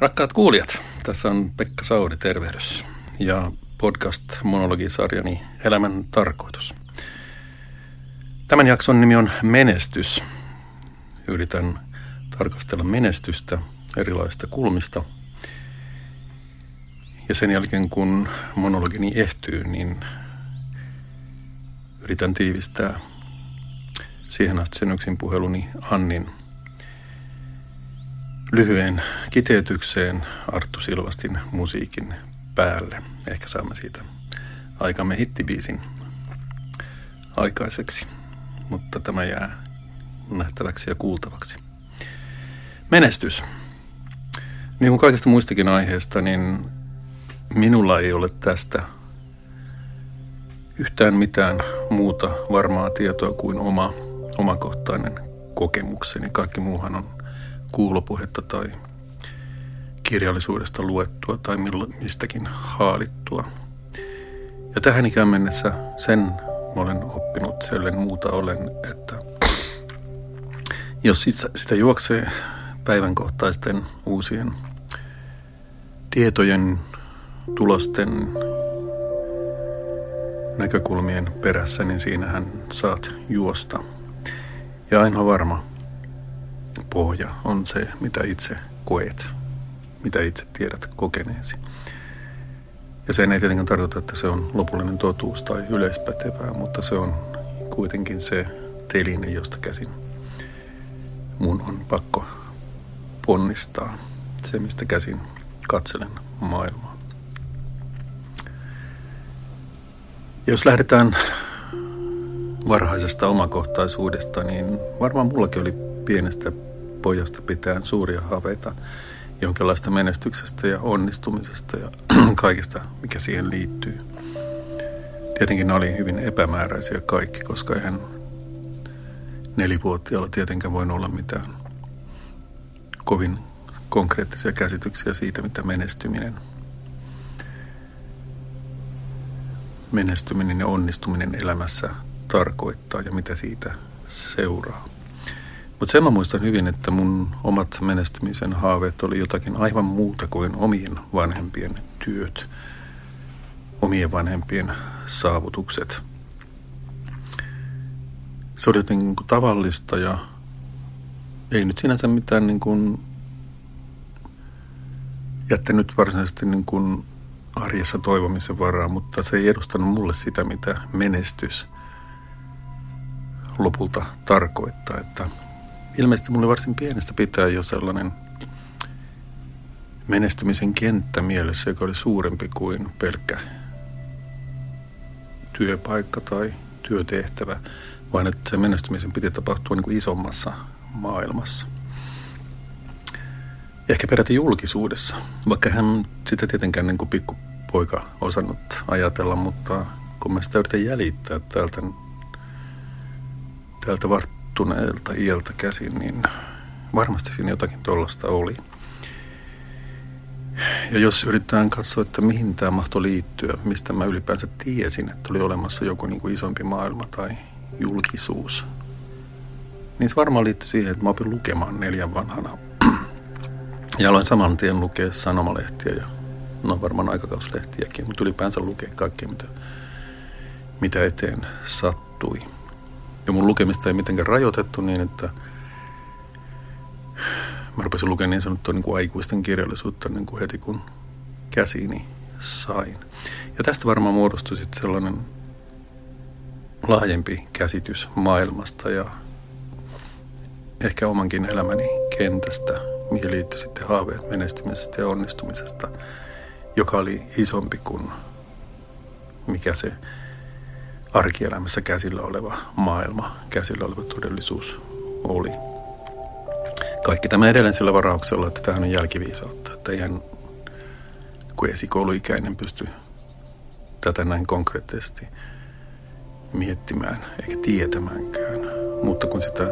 Rakkaat kuulijat, tässä on Pekka Sauri, tervehdys ja podcast-monologisarjani Elämän tarkoitus. Tämän jakson nimi on Menestys. Yritän tarkastella menestystä erilaisista kulmista. Ja sen jälkeen kun monologini ehtyy, niin yritän tiivistää siihen asti sen yksin puheluni Annin lyhyen kiteytykseen Arttu Silvastin musiikin päälle. Ehkä saamme siitä aikamme hittibiisin aikaiseksi, mutta tämä jää nähtäväksi ja kuultavaksi. Menestys. Niin kuin kaikista muistakin aiheista, niin minulla ei ole tästä yhtään mitään muuta varmaa tietoa kuin oma omakohtainen kokemukseni. Kaikki muuhan on kuulopuhetta tai kirjallisuudesta luettua tai mistäkin haalittua. Ja tähän ikään mennessä sen olen oppinut sellen muuta olen, että jos sitä, juoksee päivänkohtaisten uusien tietojen, tulosten, näkökulmien perässä, niin siinähän saat juosta. Ja ainoa varma pohja on se, mitä itse koet, mitä itse tiedät kokeneesi. Ja sen ei tietenkään tarkoita, että se on lopullinen totuus tai yleispätevää, mutta se on kuitenkin se teline, josta käsin mun on pakko ponnistaa se, mistä käsin katselen maailmaa. Jos lähdetään varhaisesta omakohtaisuudesta, niin varmaan mullakin oli pienestä pojasta pitäen suuria haaveita jonkinlaista menestyksestä ja onnistumisesta ja kaikesta, mikä siihen liittyy. Tietenkin ne oli hyvin epämääräisiä kaikki, koska eihän nelivuotiaalla tietenkään voi olla mitään kovin konkreettisia käsityksiä siitä, mitä menestyminen, menestyminen ja onnistuminen elämässä tarkoittaa ja mitä siitä seuraa. Mutta sen mä muistan hyvin, että mun omat menestymisen haaveet oli jotakin aivan muuta kuin omien vanhempien työt, omien vanhempien saavutukset. Se oli jotenkin niin tavallista ja ei nyt sinänsä mitään niin kuin jättänyt varsinaisesti niin kuin arjessa toivomisen varaa, mutta se ei edustanut mulle sitä, mitä menestys lopulta tarkoittaa. Että ilmeisesti mulle varsin pienestä pitää jo sellainen menestymisen kenttä mielessä, joka oli suurempi kuin pelkkä työpaikka tai työtehtävä, vaan että se menestymisen piti tapahtua niin kuin isommassa maailmassa. Ehkä peräti julkisuudessa, vaikka hän sitä tietenkään niin kuin pikkupoika osannut ajatella, mutta kun mä sitä yritän jäljittää täältä, täältä vart varttuneelta iältä käsin, niin varmasti siinä jotakin tuollaista oli. Ja jos yritetään katsoa, että mihin tämä mahtoi liittyä, mistä mä ylipäänsä tiesin, että oli olemassa joku niin kuin isompi maailma tai julkisuus, niin se varmaan liittyy siihen, että mä opin lukemaan neljän vanhana. Ja aloin saman tien lukea sanomalehtiä ja no varmaan aikakauslehtiäkin, mutta ylipäänsä lukea kaikkea, mitä, mitä eteen sattui. Ja mun lukemista ei mitenkään rajoitettu niin, että mä rupesin lukemaan niin sanottua niin kuin aikuisten kirjallisuutta niin kuin heti kun käsiini sain. Ja tästä varmaan muodostui sitten sellainen laajempi käsitys maailmasta ja ehkä omankin elämäni kentästä, mihin liittyi sitten haaveet menestymisestä ja onnistumisesta, joka oli isompi kuin mikä se arkielämässä käsillä oleva maailma, käsillä oleva todellisuus oli. Kaikki tämä edelleen sillä varauksella, että tähän on jälkiviisautta, että ihan kuin esikouluikäinen pysty tätä näin konkreettisesti miettimään eikä tietämäänkään. Mutta kun sitä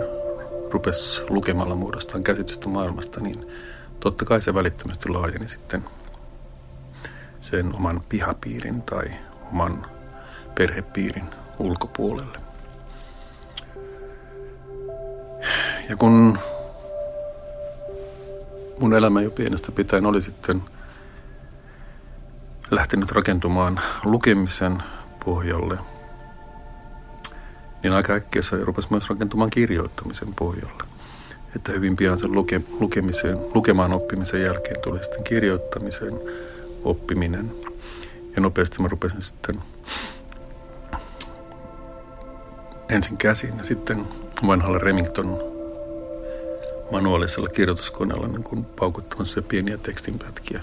rupesi lukemalla muodostaan käsitystä maailmasta, niin totta kai se välittömästi laajeni sitten sen oman pihapiirin tai oman perhepiirin ulkopuolelle. Ja kun mun elämä jo pienestä pitäen oli sitten lähtenyt rakentumaan lukemisen pohjalle, niin aika äkkiä se rupesi myös rakentumaan kirjoittamisen pohjalle. Että hyvin pian sen luke, lukemisen, lukemaan oppimisen jälkeen tuli sitten kirjoittamisen oppiminen. Ja nopeasti mä rupesin sitten ensin käsin ja sitten vanhalla Remington manuaalisella kirjoituskoneella niin kuin paukuttamassa pieniä tekstinpätkiä,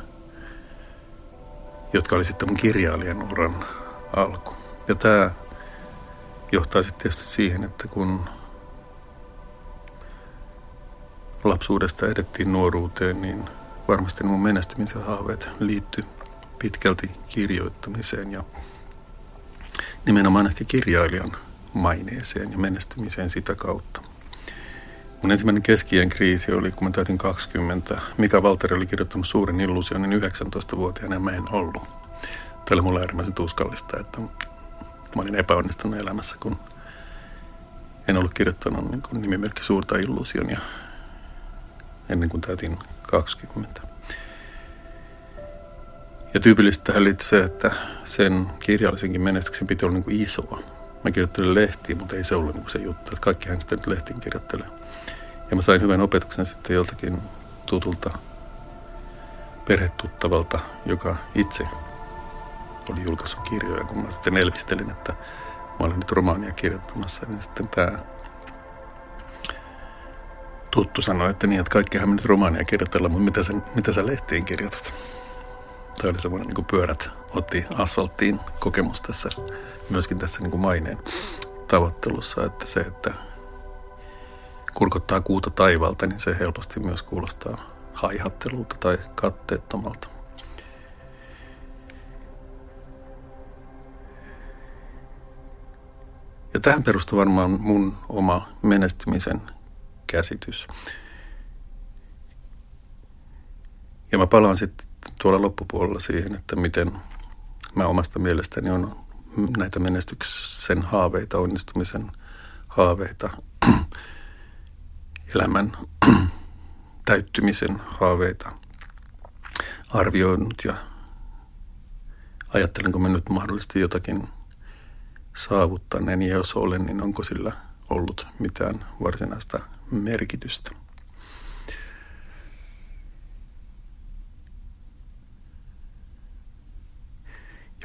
jotka oli sitten mun kirjailijan uran alku. Ja tämä johtaa sitten tietysti siihen, että kun lapsuudesta edettiin nuoruuteen, niin varmasti mun menestymisen haaveet liittyy pitkälti kirjoittamiseen ja nimenomaan ehkä kirjailijan maineeseen ja menestymiseen sitä kautta. Mun ensimmäinen keskien kriisi oli, kun mä täytin 20. Mika Valteri oli kirjoittanut Suuren illuusionin niin 19-vuotiaana ja mä en ollut. Tämä oli mulle äärimmäisen tuskallista, että mä olin epäonnistunut elämässä, kun en ollut kirjoittanut niin kuin nimimerkki Suurta illuusionia ennen kuin täytin 20. Ja tyypillistä liittyy se, että sen kirjallisenkin menestyksen piti olla niin kuin isoa. Mä kirjoittelin lehtiä, mutta ei se ollut niin se juttu, että kaikki hän sitten lehtiin kirjoittelee. Ja mä sain hyvän opetuksen sitten joltakin tutulta perhetuttavalta, joka itse oli julkaissut kirjoja, kun mä sitten elvistelin, että mä olin nyt romaania kirjoittamassa, niin sitten tämä tuttu sanoi, että niin, että kaikkihan me nyt romaania kirjoitellaan, mutta mitä sä, mitä sä lehtiin kirjoitat? Tämä oli semmoinen niin pyörät otti asfalttiin kokemus tässä, myöskin tässä niin kuin maineen tavoittelussa, että se, että kurkottaa kuuta taivalta, niin se helposti myös kuulostaa haihattelulta tai katteettomalta. Ja tähän perustuu varmaan mun oma menestymisen käsitys. Ja mä palaan sitten tuolla loppupuolella siihen, että miten mä omasta mielestäni on näitä menestyksen haaveita, onnistumisen haaveita, elämän täyttymisen haaveita arvioinut ja ajattelenko mä nyt mahdollisesti jotakin saavuttaneen ja jos olen, niin onko sillä ollut mitään varsinaista merkitystä.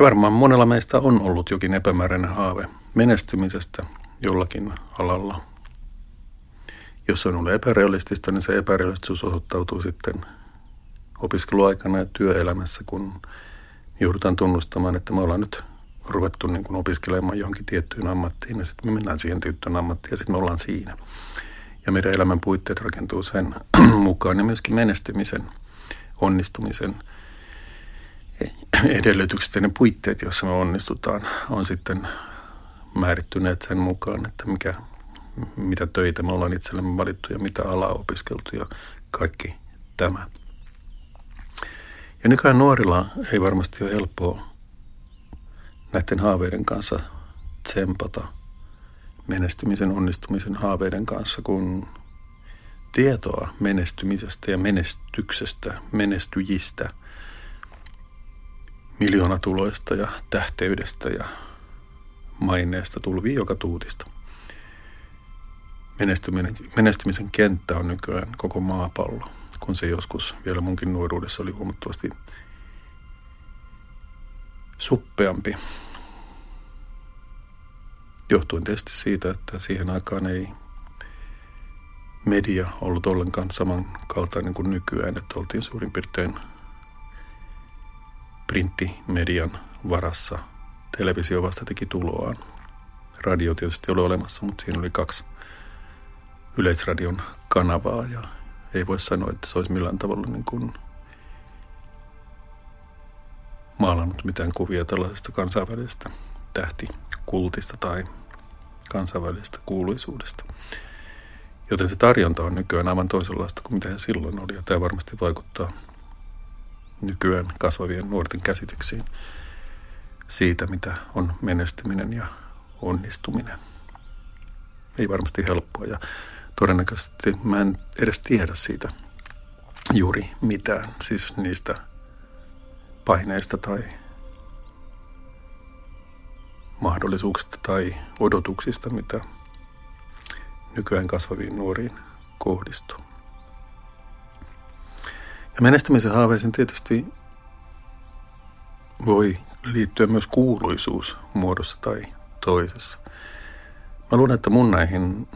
Ja varmaan monella meistä on ollut jokin epämääräinen haave menestymisestä jollakin alalla. Jos se on ollut epärealistista, niin se epärealistisuus osoittautuu sitten opiskeluaikana ja työelämässä, kun joudutaan tunnustamaan, että me ollaan nyt ruvettu niin kuin opiskelemaan johonkin tiettyyn ammattiin ja sitten me mennään siihen tiettyyn ammattiin ja sitten me ollaan siinä. Ja meidän elämän puitteet rakentuu sen mukaan ja myöskin menestymisen, onnistumisen edellytykset ja ne puitteet, joissa me onnistutaan, on sitten määrittyneet sen mukaan, että mikä, mitä töitä me ollaan itsellemme valittu ja mitä alaa opiskeltu ja kaikki tämä. Ja nykyään nuorilla ei varmasti ole helppoa näiden haaveiden kanssa tsempata menestymisen, onnistumisen haaveiden kanssa, kun tietoa menestymisestä ja menestyksestä, menestyjistä, miljoonatuloista ja tähteydestä ja maineesta tulvii joka tuutista. Menestyminen, menestymisen kenttä on nykyään koko maapallo, kun se joskus vielä munkin nuoruudessa oli huomattavasti suppeampi. Johtuen tietysti siitä, että siihen aikaan ei media ollut ollenkaan samankaltainen kuin nykyään, että oltiin suurin piirtein printtimedian varassa. Televisio vasta teki tuloaan. Radio tietysti oli olemassa, mutta siinä oli kaksi yleisradion kanavaa ja ei voi sanoa, että se olisi millään tavalla niin kuin maalannut mitään kuvia tällaisesta kansainvälisestä tähtikultista tai kansainvälisestä kuuluisuudesta. Joten se tarjonta on nykyään aivan toisenlaista kuin mitä se silloin oli, ja tämä varmasti vaikuttaa nykyään kasvavien nuorten käsityksiin siitä, mitä on menestyminen ja onnistuminen. Ei varmasti helppoa ja todennäköisesti mä en edes tiedä siitä juuri mitään, siis niistä paineista tai mahdollisuuksista tai odotuksista, mitä nykyään kasvaviin nuoriin kohdistuu. Ja menestymisen haaveisiin tietysti voi liittyä myös kuuluisuus muodossa tai toisessa. Mä luulen, että mun näihin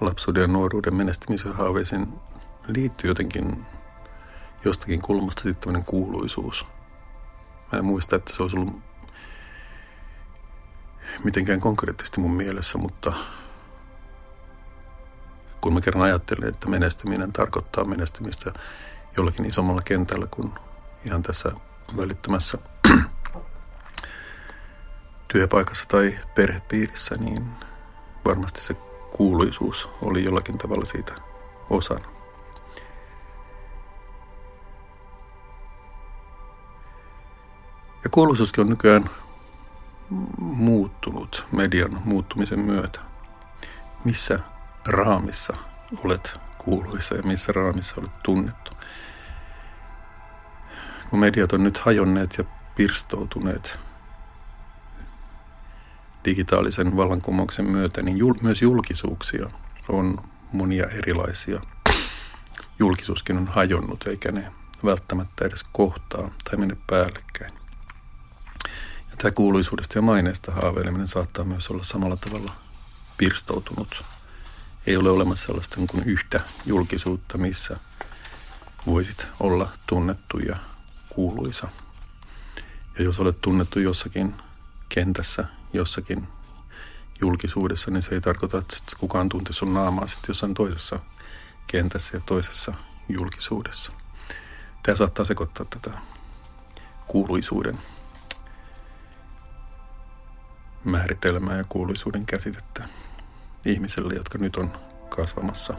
lapsuuden ja nuoruuden menestymisen haaveisiin liittyy jotenkin jostakin kulmasta sitten tämmöinen kuuluisuus. Mä en muista, että se olisi ollut mitenkään konkreettisesti mun mielessä, mutta kun mä kerran ajattelen, että menestyminen tarkoittaa menestymistä jollakin isommalla kentällä kuin ihan tässä välittömässä työpaikassa tai perhepiirissä, niin varmasti se kuuluisuus oli jollakin tavalla siitä osana. Ja kuuluisuuskin on nykyään muuttunut median muuttumisen myötä. Missä raamissa olet kuuluisa ja missä raamissa olet tunnettu. Kun mediat on nyt hajonneet ja pirstoutuneet digitaalisen vallankumouksen myötä, niin jul- myös julkisuuksia on monia erilaisia. Julkisuuskin on hajonnut, eikä ne välttämättä edes kohtaa tai mene päällekkäin. Ja tämä kuuluisuudesta ja maineesta haaveileminen saattaa myös olla samalla tavalla pirstoutunut. Ei ole olemassa sellaista niin kuin yhtä julkisuutta, missä voisit olla tunnettu ja kuuluisa. Ja jos olet tunnettu jossakin kentässä, jossakin julkisuudessa, niin se ei tarkoita, että kukaan tuntee sun naamaa sitten jossain toisessa kentässä ja toisessa julkisuudessa. Tämä saattaa sekoittaa tätä kuuluisuuden määritelmää ja kuuluisuuden käsitettä ihmiselle, jotka nyt on kasvamassa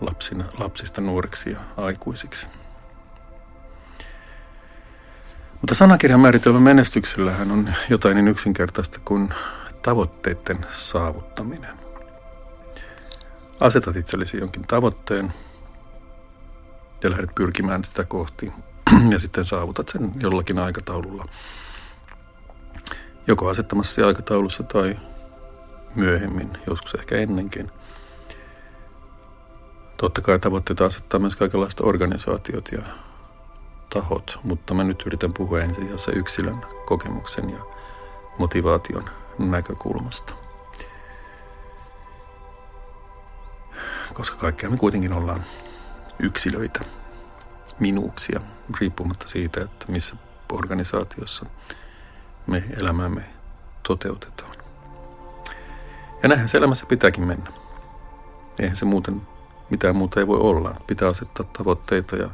lapsina, lapsista nuoriksi ja aikuisiksi. Mutta sanakirjan määritelmä menestyksellähän on jotain niin yksinkertaista kuin tavoitteiden saavuttaminen. Asetat itsellesi jonkin tavoitteen ja lähdet pyrkimään sitä kohti ja sitten saavutat sen jollakin aikataululla. Joko asettamassa aikataulussa tai myöhemmin, joskus ehkä ennenkin. Totta kai tavoitteita asettaa myös kaikenlaiset organisaatiot ja tahot, mutta mä nyt yritän puhua ensin yksilön kokemuksen ja motivaation näkökulmasta. Koska kaikkea me kuitenkin ollaan yksilöitä, minuuksia, riippumatta siitä, että missä organisaatiossa me elämämme toteutetaan. Ja näinhän se elämässä pitääkin mennä. Eihän se muuten, mitään muuta ei voi olla. Pitää asettaa tavoitteita ja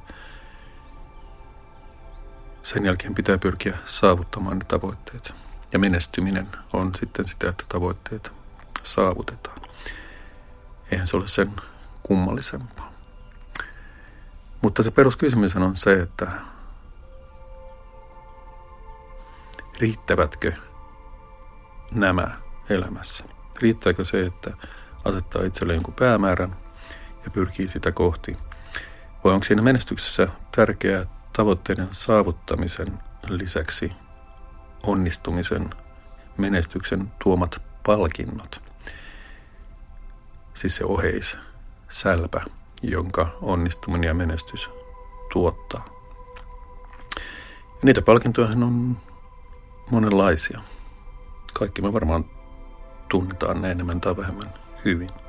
sen jälkeen pitää pyrkiä saavuttamaan ne tavoitteet. Ja menestyminen on sitten sitä, että tavoitteet saavutetaan. Eihän se ole sen kummallisempaa. Mutta se peruskysymys on se, että riittävätkö nämä elämässä? Riittääkö se, että asettaa itselle jonkun päämäärän ja pyrkii sitä kohti? Vai onko siinä menestyksessä tärkeää tavoitteiden saavuttamisen lisäksi onnistumisen, menestyksen tuomat palkinnot? Siis se oheis, sälpä, jonka onnistuminen ja menestys tuottaa. Ja niitä palkintoja on monenlaisia. Kaikki me varmaan tunnetaan ne enemmän tai vähemmän hyvin.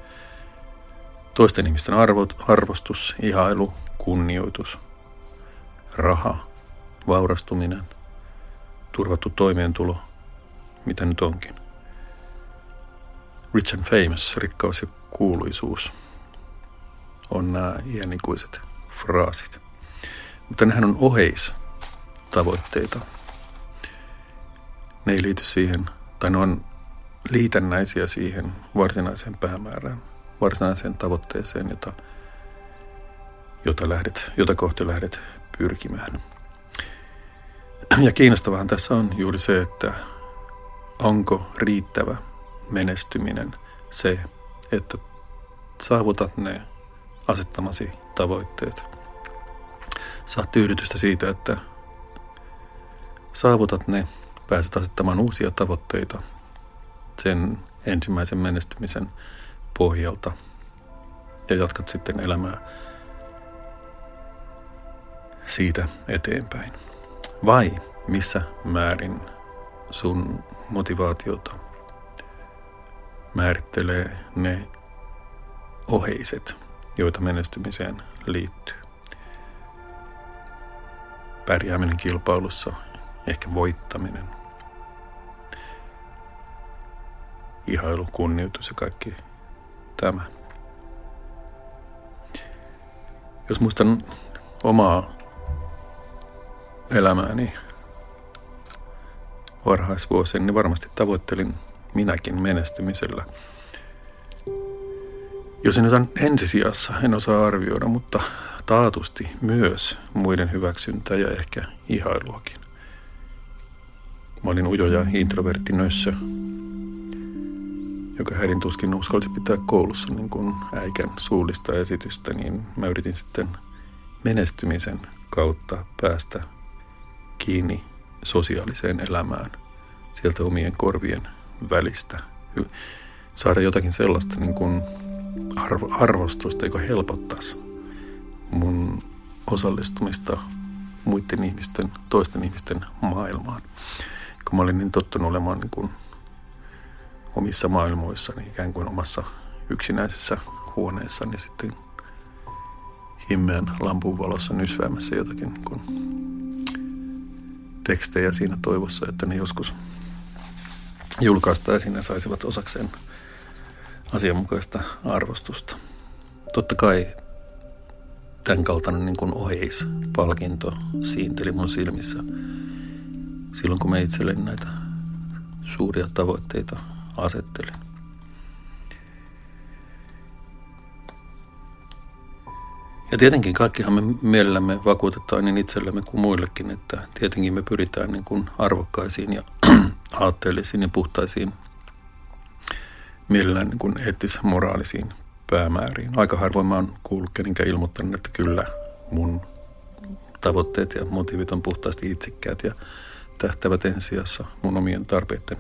Toisten ihmisten arvot, arvostus, ihailu, kunnioitus, raha, vaurastuminen, turvattu toimeentulo, mitä nyt onkin. Rich and famous, rikkaus ja kuuluisuus, on nämä iänikuiset fraasit. Mutta nehän on oheis tavoitteita, ne ei liity siihen, tai ne on liitännäisiä siihen varsinaiseen päämäärään, varsinaiseen tavoitteeseen, jota, jota, lähdet, jota kohti lähdet pyrkimään. Ja kiinnostavahan tässä on juuri se, että onko riittävä menestyminen se, että saavutat ne asettamasi tavoitteet. Saat tyydytystä siitä, että saavutat ne, pääset asettamaan uusia tavoitteita sen ensimmäisen menestymisen pohjalta ja jatkat sitten elämää siitä eteenpäin. Vai missä määrin sun motivaatiota määrittelee ne oheiset, joita menestymiseen liittyy. Pärjääminen kilpailussa, ehkä voittaminen, ihailu, kunnioitus ja kaikki tämä. Jos muistan omaa elämääni varhaisvuosien, niin varmasti tavoittelin minäkin menestymisellä. Jos en nyt ensisijassa, en osaa arvioida, mutta taatusti myös muiden hyväksyntää ja ehkä ihailuakin. Mä olin ujo ja introvertti nössö, joka hädin tuskin uskalsi pitää koulussa niin kuin äikän suullista esitystä, niin mä yritin sitten menestymisen kautta päästä kiinni sosiaaliseen elämään sieltä omien korvien välistä. Saada jotakin sellaista niin kuin arvo, arvostusta, joka helpottaisi mun osallistumista muiden ihmisten, toisten ihmisten maailmaan. Kun mä olin niin tottunut olemaan niin kuin omissa maailmoissani, ikään kuin omassa yksinäisessä huoneessani sitten himmeän lampun valossa nysväämässä jotakin kuin tekstejä siinä toivossa, että ne joskus julkaistaisiin ja saisivat osakseen asianmukaista arvostusta. Totta kai tämän kaltainen niin kuin oheispalkinto siinteli mun silmissä silloin, kun mä itselleni näitä suuria tavoitteita asettelin. Ja tietenkin kaikkihan me mielellämme vakuutetaan niin itsellemme kuin muillekin, että tietenkin me pyritään niin kuin arvokkaisiin ja aatteellisiin ja puhtaisiin mielellään niin eettis-moraalisiin päämääriin. Aika harvoin mä oon kuullut kenenkään ilmoittanut, että kyllä mun tavoitteet ja motiivit on puhtaasti itsekkäät ja tähtävät ensijassa mun omien tarpeiden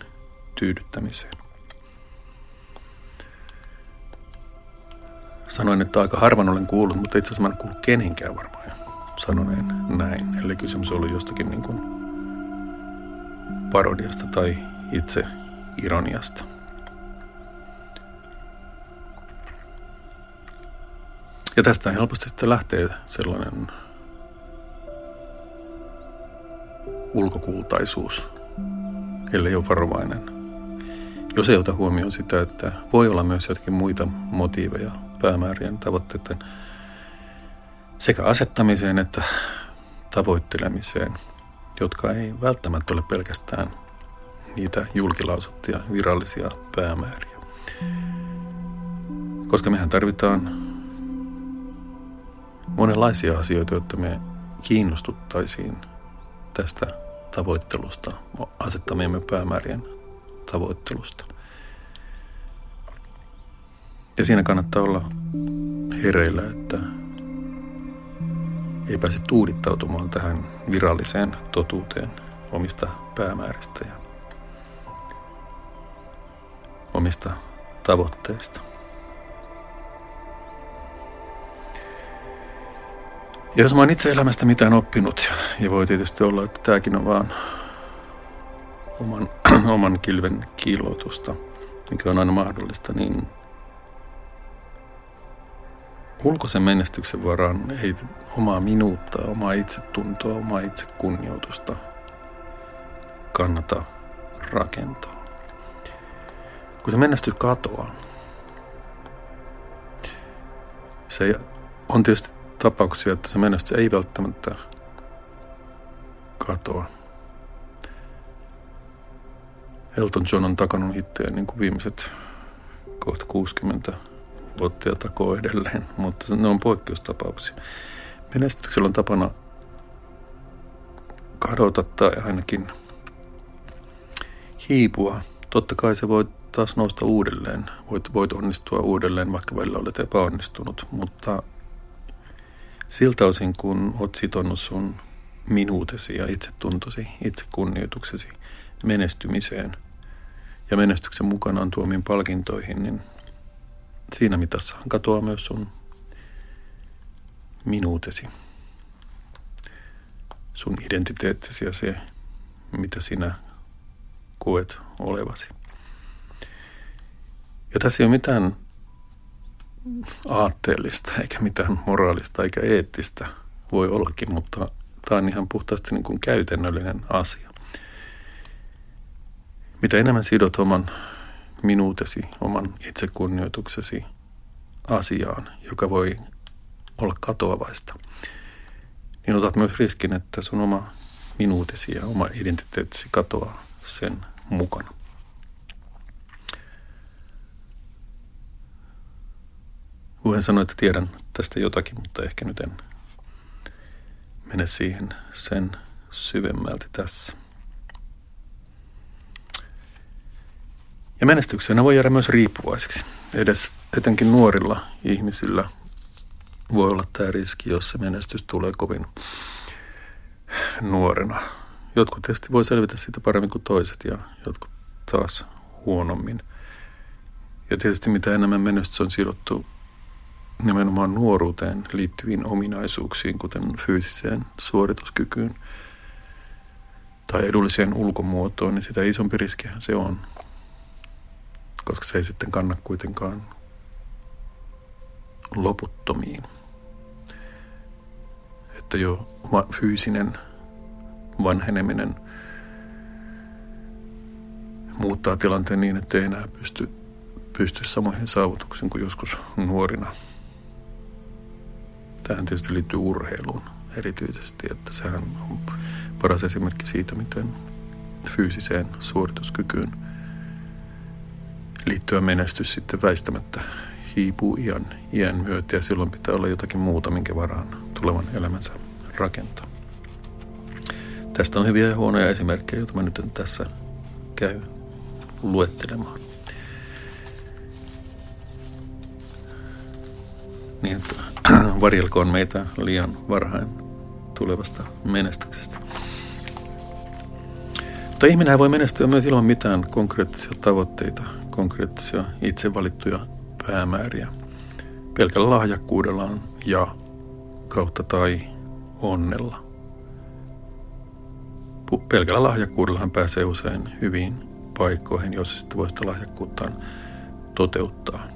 tyydyttämiseen. Sanoin, että aika harvan olen kuullut, mutta itse asiassa mä en kuullut kenenkään varmaan sanoneen näin. Eli kysymys oli jostakin niin kuin parodiasta tai itse ironiasta. Ja tästä helposti sitten lähtee sellainen ulkokultaisuus, ellei ole varovainen. Jos ei ota huomioon sitä, että voi olla myös jotakin muita motiiveja päämäärien tavoitteiden sekä asettamiseen että tavoittelemiseen, jotka ei välttämättä ole pelkästään niitä julkilausuttuja virallisia päämääriä. Koska mehän tarvitaan monenlaisia asioita, jotta me kiinnostuttaisiin tästä tavoittelusta, asettamiemme päämäärien tavoittelusta. Ja siinä kannattaa olla hereillä, että ei pääse tuudittautumaan tähän viralliseen totuuteen omista päämääristä ja omista tavoitteista. Ja jos mä oon itse elämästä mitään oppinut, ja voi tietysti olla, että tämäkin on vaan oman, oman kilven kiilotusta, mikä on aina mahdollista, niin ulkoisen menestyksen varaan ei omaa minuutta, omaa itsetuntoa, omaa itsekunnioitusta kannata rakentaa. Kun se menestys katoaa, se on tietysti tapauksia, että se menestys ei välttämättä katoa. Elton John on takannut itseään niin kuin viimeiset kohta 60 vuotta ja takoo edelleen, mutta ne on poikkeustapauksia. Menestyksellä on tapana kadota tai ainakin hiipua. Totta kai se voi taas nousta uudelleen. Voit, voit onnistua uudelleen, vaikka välillä olet epäonnistunut, mutta Siltä osin, kun oot sitonut sun minuutesi ja itsetuntosi, itsekunnioituksesi menestymiseen ja menestyksen mukanaan tuomiin palkintoihin, niin siinä mitassa katoaa myös sun minuutesi, sun identiteettisi ja se, mitä sinä koet olevasi. Ja tässä ei ole mitään aatteellista eikä mitään moraalista eikä eettistä voi ollakin, mutta tämä on ihan puhtaasti niin kuin käytännöllinen asia. Mitä enemmän sidot oman minuutesi, oman itsekunnioituksesi asiaan, joka voi olla katoavaista, niin otat myös riskin, että sun oma minuutesi ja oma identiteettisi katoaa sen mukana. Voin sanoa, että tiedän tästä jotakin, mutta ehkä nyt en mene siihen sen syvemmälti tässä. Ja menestyksenä voi jäädä myös riippuvaiseksi. Edes etenkin nuorilla ihmisillä voi olla tämä riski, jos se menestys tulee kovin nuorena. Jotkut tietysti voi selvitä siitä paremmin kuin toiset ja jotkut taas huonommin. Ja tietysti mitä enemmän menestys on sidottu nimenomaan nuoruuteen liittyviin ominaisuuksiin, kuten fyysiseen suorituskykyyn tai edulliseen ulkomuotoon, niin sitä isompi riskihän se on, koska se ei sitten kanna kuitenkaan loputtomiin. Että jo fyysinen vanheneminen muuttaa tilanteen niin, että ei enää pysty, pysty samoihin saavutuksiin kuin joskus nuorina – Tähän tietysti liittyy urheiluun erityisesti, että sehän on paras esimerkki siitä, miten fyysiseen suorituskykyyn liittyvä menestys sitten väistämättä hiipuu iän, iän myötä ja silloin pitää olla jotakin muuta, minkä varaan tulevan elämänsä rakentaa. Tästä on hyviä ja huonoja esimerkkejä, joita mä nyt en tässä käy luettelemaan. Niin, että varjelkoon meitä liian varhain tulevasta menestyksestä. Mutta ihminen voi menestyä myös ilman mitään konkreettisia tavoitteita, konkreettisia itse valittuja päämääriä. Pelkällä lahjakkuudellaan ja kautta tai onnella. Pelkällä lahjakkuudella hän pääsee usein hyviin paikkoihin, jos sitten voi sitä lahjakkuuttaan toteuttaa.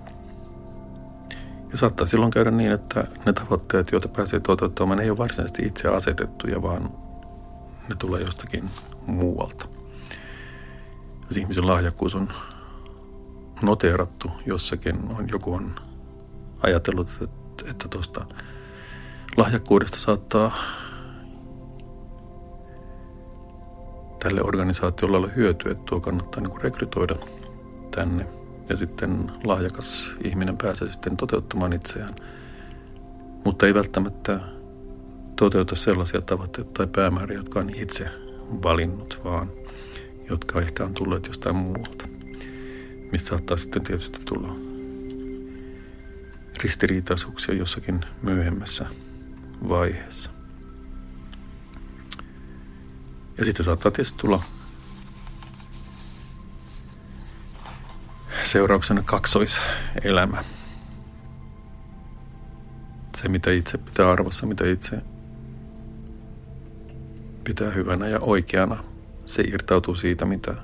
Ja saattaa silloin käydä niin, että ne tavoitteet, joita pääsee toteuttamaan, ei ole varsinaisesti itse asetettuja, vaan ne tulee jostakin muualta. Jos ihmisen lahjakkuus on noteerattu jossakin, on, joku on ajatellut, että tuosta lahjakkuudesta saattaa tälle organisaatiolle olla hyötyä, että tuo kannattaa niin rekrytoida tänne – ja sitten lahjakas ihminen pääsee sitten toteuttamaan itseään, mutta ei välttämättä toteuta sellaisia tavoitteita tai päämääriä, jotka on itse valinnut, vaan jotka ehkä on tulleet jostain muualta, mistä saattaa sitten tietysti tulla ristiriitaisuuksia jossakin myöhemmässä vaiheessa. Ja sitten saattaa tietysti tulla seurauksena kaksoiselämä. Se, mitä itse pitää arvossa, mitä itse pitää hyvänä ja oikeana, se irtautuu siitä, mitä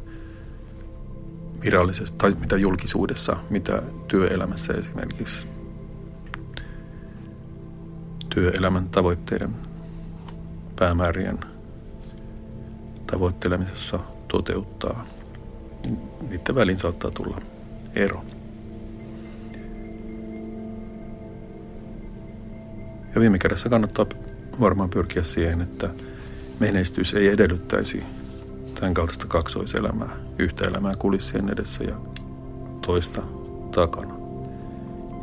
virallisesti tai mitä julkisuudessa, mitä työelämässä esimerkiksi työelämän tavoitteiden päämäärien tavoittelemisessa toteuttaa. Niiden välin saattaa tulla ero. Ja viime kädessä kannattaa varmaan pyrkiä siihen, että menestys ei edellyttäisi tämän kaltaista kaksoiselämää, yhtä elämää kulissien edessä ja toista takana.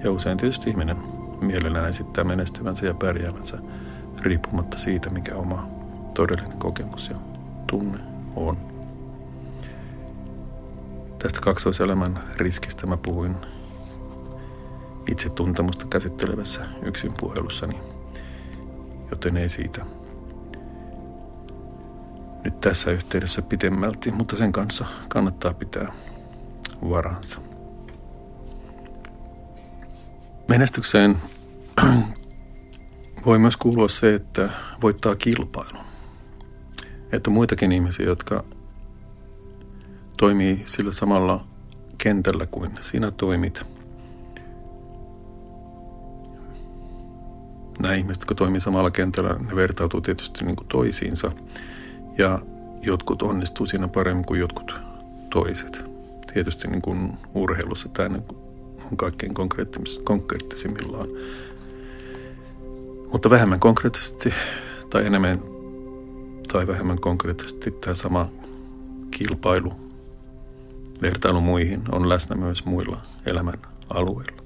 Ja usein tietysti ihminen mielellään esittää menestyvänsä ja pärjäävänsä riippumatta siitä, mikä oma todellinen kokemus ja tunne on. Tästä kaksoiselämän riskistä mä puhuin itse tuntemusta käsittelevässä yksin puhelussani joten ei siitä nyt tässä yhteydessä pitemmälti, mutta sen kanssa kannattaa pitää varansa. Menestykseen voi myös kuulua se, että voittaa kilpailun. Että on muitakin ihmisiä, jotka toimii sillä samalla kentällä kuin sinä toimit. Nämä ihmiset, jotka toimii samalla kentällä, ne vertautuu tietysti niin kuin toisiinsa. Ja jotkut onnistuu siinä paremmin kuin jotkut toiset. Tietysti niin kuin urheilussa tämä on kaikkein konkreettisimmillaan. Mutta vähemmän konkreettisesti tai enemmän tai vähemmän konkreettisesti tämä sama kilpailu, vertailu muihin on läsnä myös muilla elämän alueilla.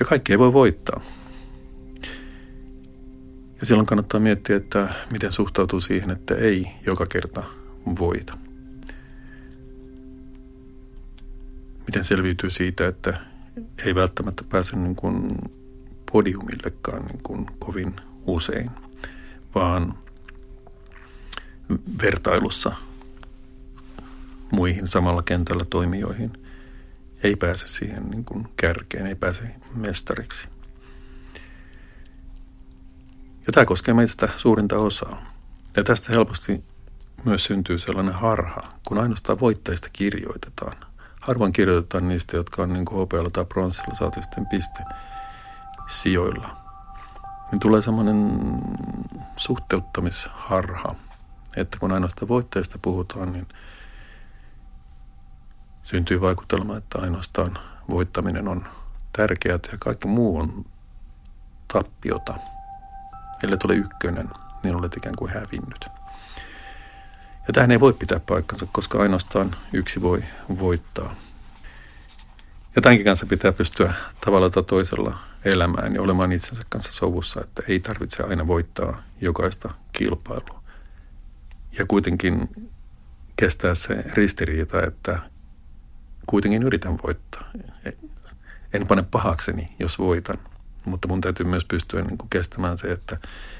Ja kaikki ei voi voittaa. Ja silloin kannattaa miettiä, että miten suhtautuu siihen, että ei joka kerta voita. Miten selviytyy siitä, että ei välttämättä pääse niin kuin podiumillekaan niin kuin kovin usein, vaan vertailussa muihin samalla kentällä toimijoihin ei pääse siihen niin kuin kärkeen, ei pääse mestariksi. Ja tämä koskee meistä suurinta osaa. Ja tästä helposti myös syntyy sellainen harha, kun ainoastaan voittajista kirjoitetaan. Harvoin kirjoitetaan niistä, jotka on niin hopealla tai pronssilla saatu sitten piste sijoilla. Niin tulee semmoinen suhteuttamisharha, että kun ainoastaan voittajista puhutaan, niin syntyy vaikutelma, että ainoastaan voittaminen on tärkeää ja kaikki muu on tappiota – ellei tule ykkönen, niin olet ikään kuin hävinnyt. Ja tähän ei voi pitää paikkansa, koska ainoastaan yksi voi voittaa. Ja tämänkin kanssa pitää pystyä tavalla tai toisella elämään ja olemaan itsensä kanssa sovussa, että ei tarvitse aina voittaa jokaista kilpailua. Ja kuitenkin kestää se ristiriita, että kuitenkin yritän voittaa. En pane pahakseni, jos voitan – mutta mun täytyy myös pystyä niin kuin kestämään se, että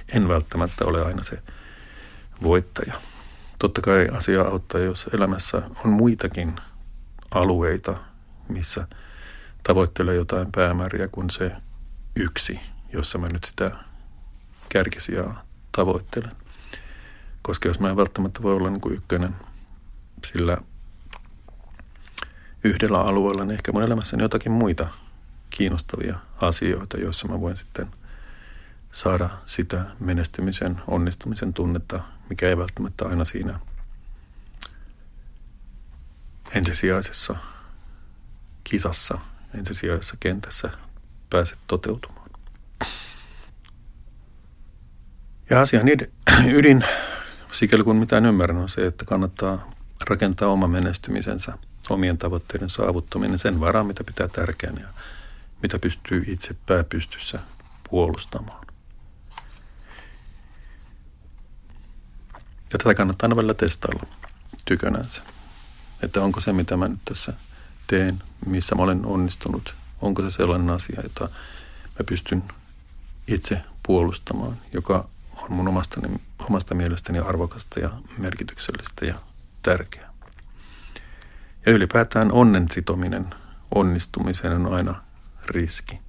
en välttämättä ole aina se voittaja. Totta kai asia auttaa, jos elämässä on muitakin alueita, missä tavoittelee jotain päämääriä kuin se yksi, jossa mä nyt sitä kärkisijaa tavoittelen. Koska jos mä en välttämättä voi olla niin kuin ykkönen sillä yhdellä alueella, niin ehkä mun elämässäni jotakin muita kiinnostavia asioita, joissa mä voin sitten saada sitä menestymisen, onnistumisen tunnetta, mikä ei välttämättä aina siinä ensisijaisessa kisassa, ensisijaisessa kentässä pääse toteutumaan. Ja asian ydin, sikäli kun mitään ymmärrän, on se, että kannattaa rakentaa oma menestymisensä, omien tavoitteiden saavuttaminen sen varaan, mitä pitää tärkeänä mitä pystyy itse pääpystyssä puolustamaan. Ja tätä kannattaa aina välillä testailla tykönänsä. Että onko se, mitä mä nyt tässä teen, missä mä olen onnistunut, onko se sellainen asia, jota mä pystyn itse puolustamaan, joka on mun omasta, omasta mielestäni arvokasta ja merkityksellistä ja tärkeää. Ja ylipäätään onnen sitominen onnistumiseen on aina riski.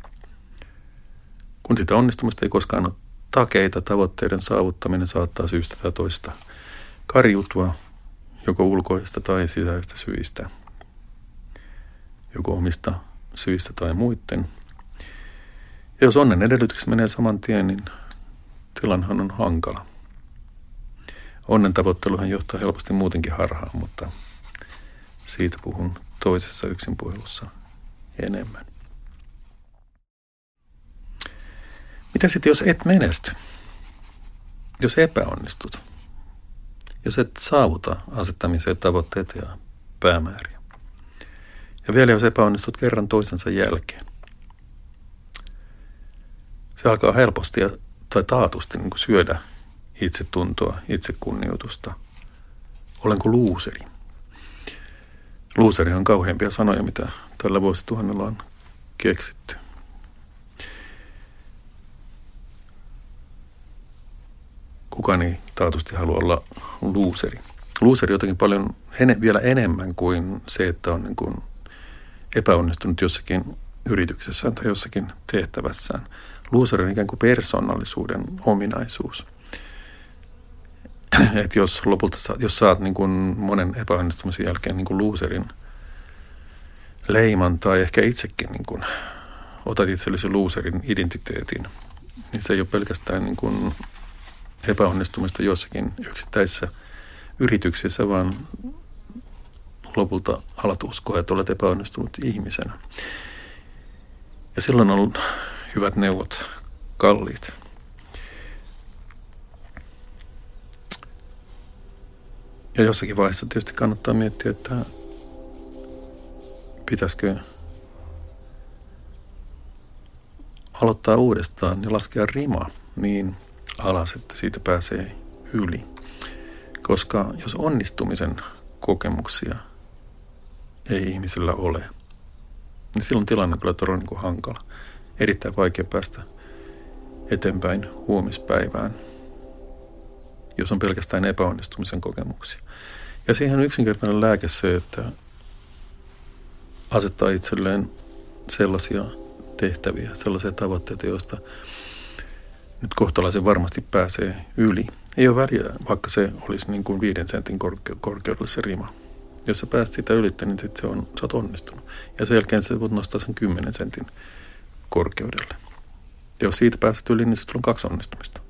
Kun sitä onnistumista ei koskaan ole takeita, tavoitteiden saavuttaminen saattaa syystä tai toista karjutua joko ulkoista tai sisäistä syistä, joko omista syistä tai muiden. Ja jos onnen edellytykset menee saman tien, niin tilanhan on hankala. Onnen tavoitteluhan johtaa helposti muutenkin harhaan, mutta siitä puhun toisessa yksinpuhelussa enemmän. Mitä sitten, jos et menesty? Jos epäonnistut? Jos et saavuta asettamisia tavoitteita ja päämääriä? Ja vielä jos epäonnistut kerran toisensa jälkeen? Se alkaa helposti ja, tai taatusti niin kuin syödä itsetuntoa, itsekunnioitusta. Olenko luuseri? Luuseri on kauheimpia sanoja, mitä tällä vuosituhannella on keksitty. Kukaan ei taatusti halua olla luuseri. Luuseri jotenkin paljon ene, vielä enemmän kuin se, että on niin kuin epäonnistunut jossakin yrityksessään tai jossakin tehtävässään. Luuseri on ikään kuin persoonallisuuden ominaisuus. että jos lopulta jos saat niin kuin monen epäonnistumisen jälkeen niin kuin luuserin leiman tai ehkä itsekin niin kuin otat itsellesi luuserin identiteetin, niin se ei ole pelkästään niin kuin epäonnistumista jossakin yksittäisissä yrityksissä, vaan lopulta alat uskoa, että olet epäonnistunut ihmisenä. Ja silloin on ollut hyvät neuvot kalliit. Ja jossakin vaiheessa tietysti kannattaa miettiä, että pitäisikö aloittaa uudestaan ja laskea rima niin alas, että siitä pääsee yli. Koska jos onnistumisen kokemuksia ei ihmisellä ole, niin silloin tilanne on kyllä todella niin kuin hankala. Erittäin vaikea päästä eteenpäin huomispäivään, jos on pelkästään epäonnistumisen kokemuksia. Ja siihen on yksinkertainen lääke se, että asettaa itselleen sellaisia tehtäviä, sellaisia tavoitteita, joista nyt kohtalaisen varmasti pääsee yli. Ei ole väliä, vaikka se olisi niin kuin viiden sentin korke- korkeudella se rima. Jos sä pääset sitä ylittä, niin sit se on, sä oot onnistunut. Ja sen jälkeen sä voit nostaa sen kymmenen sentin korkeudelle. Ja jos siitä pääset yli, niin sitten on kaksi onnistumista.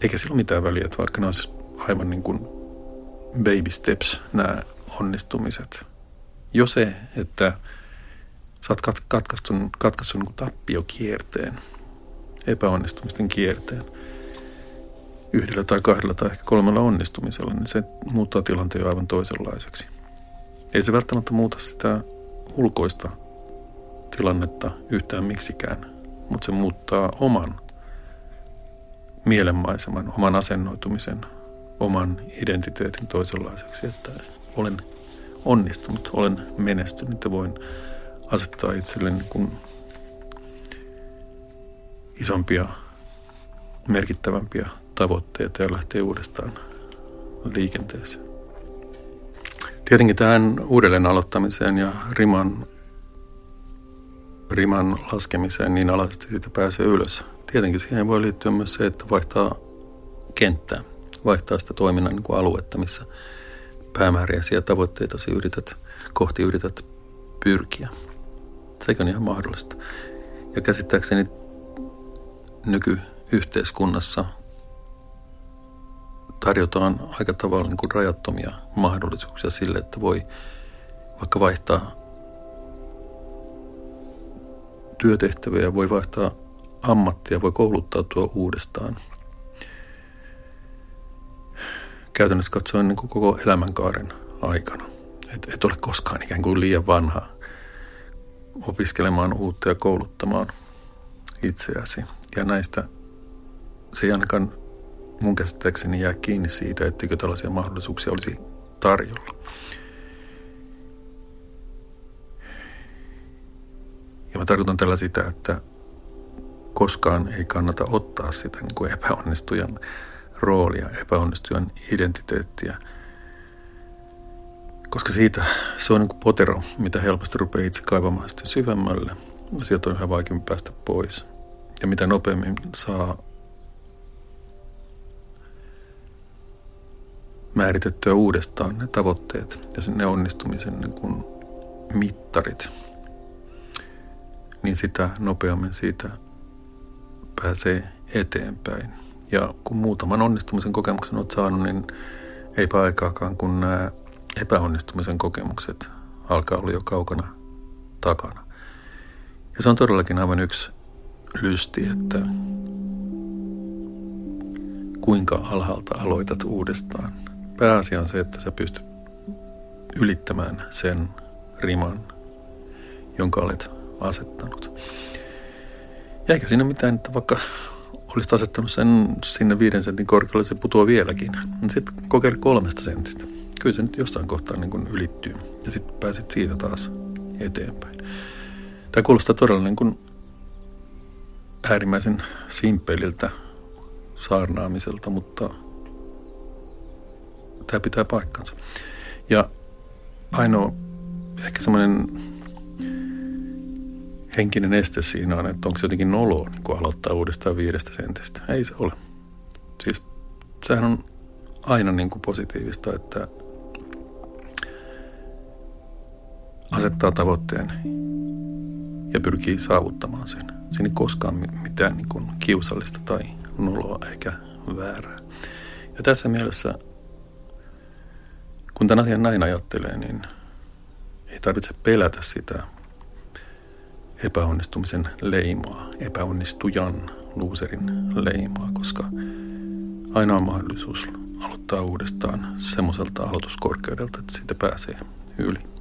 Eikä sillä ole mitään väliä, että vaikka ne olisi aivan niin kuin baby steps nämä onnistumiset. Jo se, että sä oot katkaissut, katkaissut niin tappiokierteen, epäonnistumisten kierteen yhdellä tai kahdella tai ehkä kolmella onnistumisella, niin se muuttaa tilanteen aivan toisenlaiseksi. Ei se välttämättä muuta sitä ulkoista tilannetta yhtään miksikään, mutta se muuttaa oman mielenmaiseman, oman asennoitumisen, oman identiteetin toisenlaiseksi, että olen onnistunut, olen menestynyt ja voin asettaa itselleni niin isompia, merkittävämpiä tavoitteita ja lähteä uudestaan liikenteeseen. Tietenkin tähän uudelleen aloittamiseen ja riman, riman laskemiseen niin alas, että siitä pääsee ylös. Tietenkin siihen voi liittyä myös se, että vaihtaa kenttää, vaihtaa sitä toiminnan niin kuin aluetta, missä päämääriäsi ja tavoitteita yrität, kohti yrität pyrkiä. Sekin on ihan mahdollista. Ja käsittääkseni nykyyhteiskunnassa tarjotaan aika tavalla niin kuin rajattomia mahdollisuuksia sille, että voi vaikka vaihtaa työtehtäviä, voi vaihtaa ammattia, voi kouluttautua uudestaan. Käytännössä katsoen niin kuin koko elämänkaaren aikana. Et, et ole koskaan ikään kuin liian vanha opiskelemaan uutta ja kouluttamaan itseäsi. Ja näistä se ei ainakaan mun käsittääkseni jää kiinni siitä, etteikö tällaisia mahdollisuuksia olisi tarjolla. Ja mä tarkoitan tällä sitä, että koskaan ei kannata ottaa sitä niin kuin epäonnistujan roolia, epäonnistujan identiteettiä, koska siitä se on niin kuin potero, mitä helposti rupeaa itse kaivamaan sitten syvemmälle. Ja sieltä on yhä vaikeampi päästä pois. Ja mitä nopeammin saa määritettyä uudestaan ne tavoitteet ja ne onnistumisen niin kuin mittarit, niin sitä nopeammin siitä pääsee eteenpäin. Ja kun muutaman onnistumisen kokemuksen olet saanut, niin eipä aikaakaan, kun nämä epäonnistumisen kokemukset alkaa olla jo kaukana takana. Ja se on todellakin aivan yksi lysti, että kuinka alhaalta aloitat uudestaan pääasia on se, että sä pystyt ylittämään sen riman, jonka olet asettanut. Ja eikä siinä mitään, että vaikka olisit asettanut sen sinne viiden sentin korkealle, se putoaa vieläkin. Sitten kokeile kolmesta sentistä. Kyllä se nyt jossain kohtaa niin kuin ylittyy. Ja sitten pääset siitä taas eteenpäin. Tämä kuulostaa todella niin kuin äärimmäisen simppeliltä saarnaamiselta, mutta tämä pitää paikkansa. Ja ainoa ehkä semmoinen henkinen este siinä on, että onko se jotenkin noloa niin aloittaa uudestaan viidestä sentistä. Ei se ole. Siis sehän on aina niin kuin positiivista, että asettaa tavoitteen ja pyrkii saavuttamaan sen. Siinä ei koskaan mitään niin kuin kiusallista tai noloa eikä väärää. Ja tässä mielessä, kun tämän asian näin ajattelee, niin ei tarvitse pelätä sitä epäonnistumisen leimaa, epäonnistujan, loserin leimaa, koska ainoa mahdollisuus aloittaa uudestaan semmoiselta aloituskorkeudelta, että siitä pääsee yli.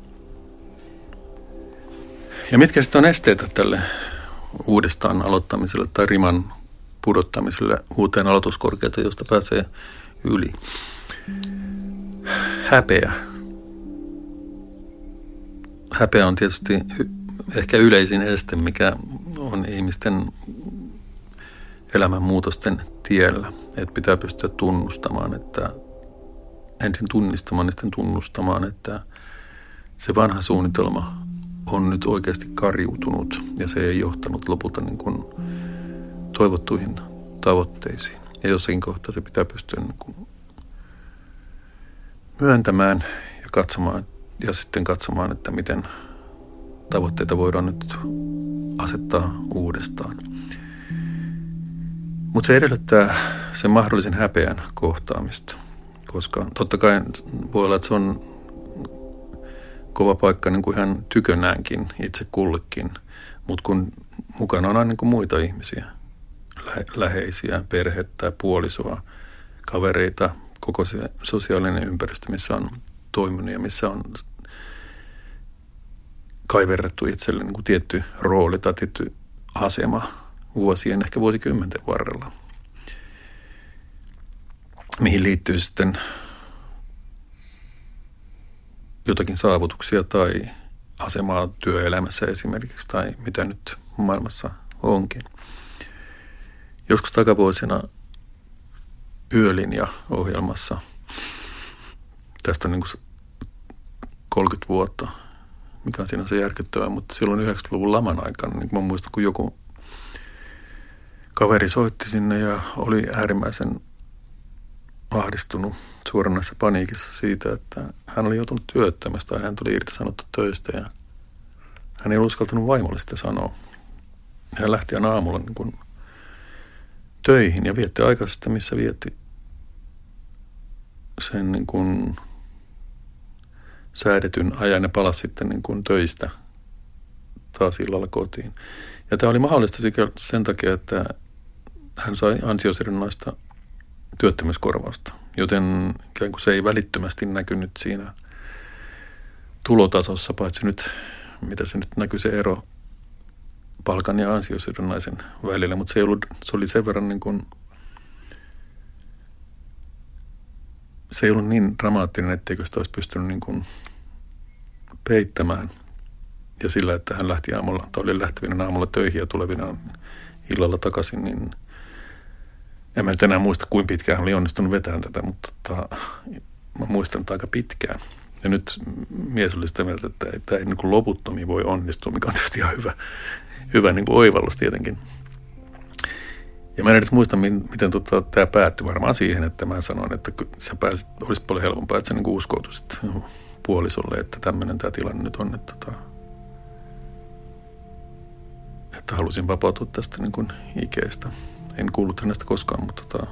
Ja mitkä sitten on esteitä tälle uudestaan aloittamiselle tai riman pudottamiselle uuteen aloituskorkeuteen, josta pääsee yli? Häpeä. Häpeä on tietysti ehkä yleisin este, mikä on ihmisten elämänmuutosten tiellä. Että pitää pystyä tunnustamaan, että ensin tunnistamaan ja sitten tunnustamaan, että se vanha suunnitelma on nyt oikeasti karjuutunut ja se ei johtanut lopulta niin kuin toivottuihin tavoitteisiin. Ja jossakin kohtaa se pitää pystyä niin kuin myöntämään ja katsomaan ja sitten katsomaan, että miten tavoitteita voidaan nyt asettaa uudestaan. Mutta se edellyttää sen mahdollisen häpeän kohtaamista, koska totta kai voi olla, että se on kova paikka niin kuin ihan tykönäänkin itse kullekin, mutta kun mukana on aina niin kuin muita ihmisiä, lä- läheisiä, perhettä, puolisoa, kavereita, koko se sosiaalinen ympäristö, missä on toiminut ja missä on kaiverrettu itselle niin kuin tietty rooli tai tietty asema vuosien, ehkä vuosikymmenten varrella, mihin liittyy sitten jotakin saavutuksia tai asemaa työelämässä esimerkiksi tai mitä nyt maailmassa onkin. Joskus takavuosina Yölinja-ohjelmassa, tästä on niin kuin 30 vuotta, mikä on siinä se järkyttävää, mutta silloin 90-luvun laman aikana, niin mä muistan, kun joku kaveri soitti sinne ja oli äärimmäisen ahdistunut suoranaisessa paniikissa siitä, että hän oli joutunut työttömästä ja hän tuli irtisanottu töistä ja hän ei uskaltanut vaimolle sitä sanoa. Hän lähti aina aamulla niin kuin töihin ja vietti aikaisesta, missä vietti sen niin kuin säädetyn ajan ja palasi sitten niin kuin töistä taas illalla kotiin. Ja tämä oli mahdollista sen takia, että hän sai ansiosidonnaista työttömyyskorvausta, joten ikään kuin se ei välittömästi näkynyt siinä tulotasossa, paitsi nyt, mitä se nyt näkyy se ero palkan ja ansiosidonnaisen välillä, mutta se, ei ollut, se oli sen verran niin kuin, se ei ollut niin dramaattinen, etteikö sitä olisi pystynyt niin kuin peittämään. Ja sillä, että hän lähti aamulla, tai oli lähtevinä aamulla töihin ja tulevina illalla takaisin, niin – en mä nyt enää muista, kuinka pitkään hän oli onnistunut vetämään tätä, mutta tota, mä muistan että aika pitkään. Ja nyt mies oli sitä mieltä, että tämä ei niin kuin loputtomiin voi onnistua, mikä on tietysti ihan hyvä, hyvä niin kuin oivallus tietenkin. Ja mä en edes muista, miten tota, tämä päättyi varmaan siihen, että mä sanoin, että sä pääsit, olisi paljon helpompaa, että sä niin uskoutuisit puolisolle, että tämmöinen tämä tilanne nyt on, että, tota, että halusin vapautua tästä niin kuin ikeestä. En kuullut hänestä koskaan, mutta tota,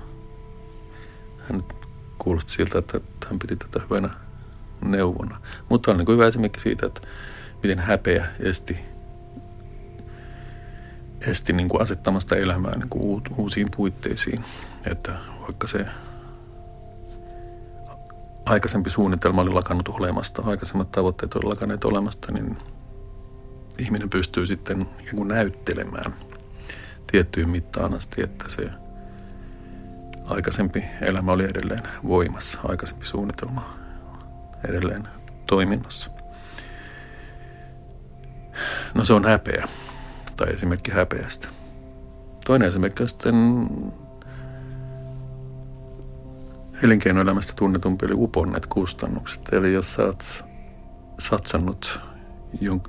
hän kuulosti siltä, että hän piti tätä hyvänä neuvona. Mutta on niin hyvä esimerkki siitä, että miten häpeä esti, esti niin kuin asettamasta elämää niin kuin uusiin puitteisiin. Että vaikka se aikaisempi suunnitelma oli lakannut olemasta, aikaisemmat tavoitteet oli lakanneet olemasta, niin ihminen pystyy sitten ikään kuin näyttelemään – tiettyyn mittaan asti, että se aikaisempi elämä oli edelleen voimassa, aikaisempi suunnitelma edelleen toiminnassa. No se on häpeä, tai esimerkki häpeästä. Toinen esimerkki on sitten elinkeinoelämästä tunnetumpi eli uponneet kustannukset. Eli jos sä oot satsannut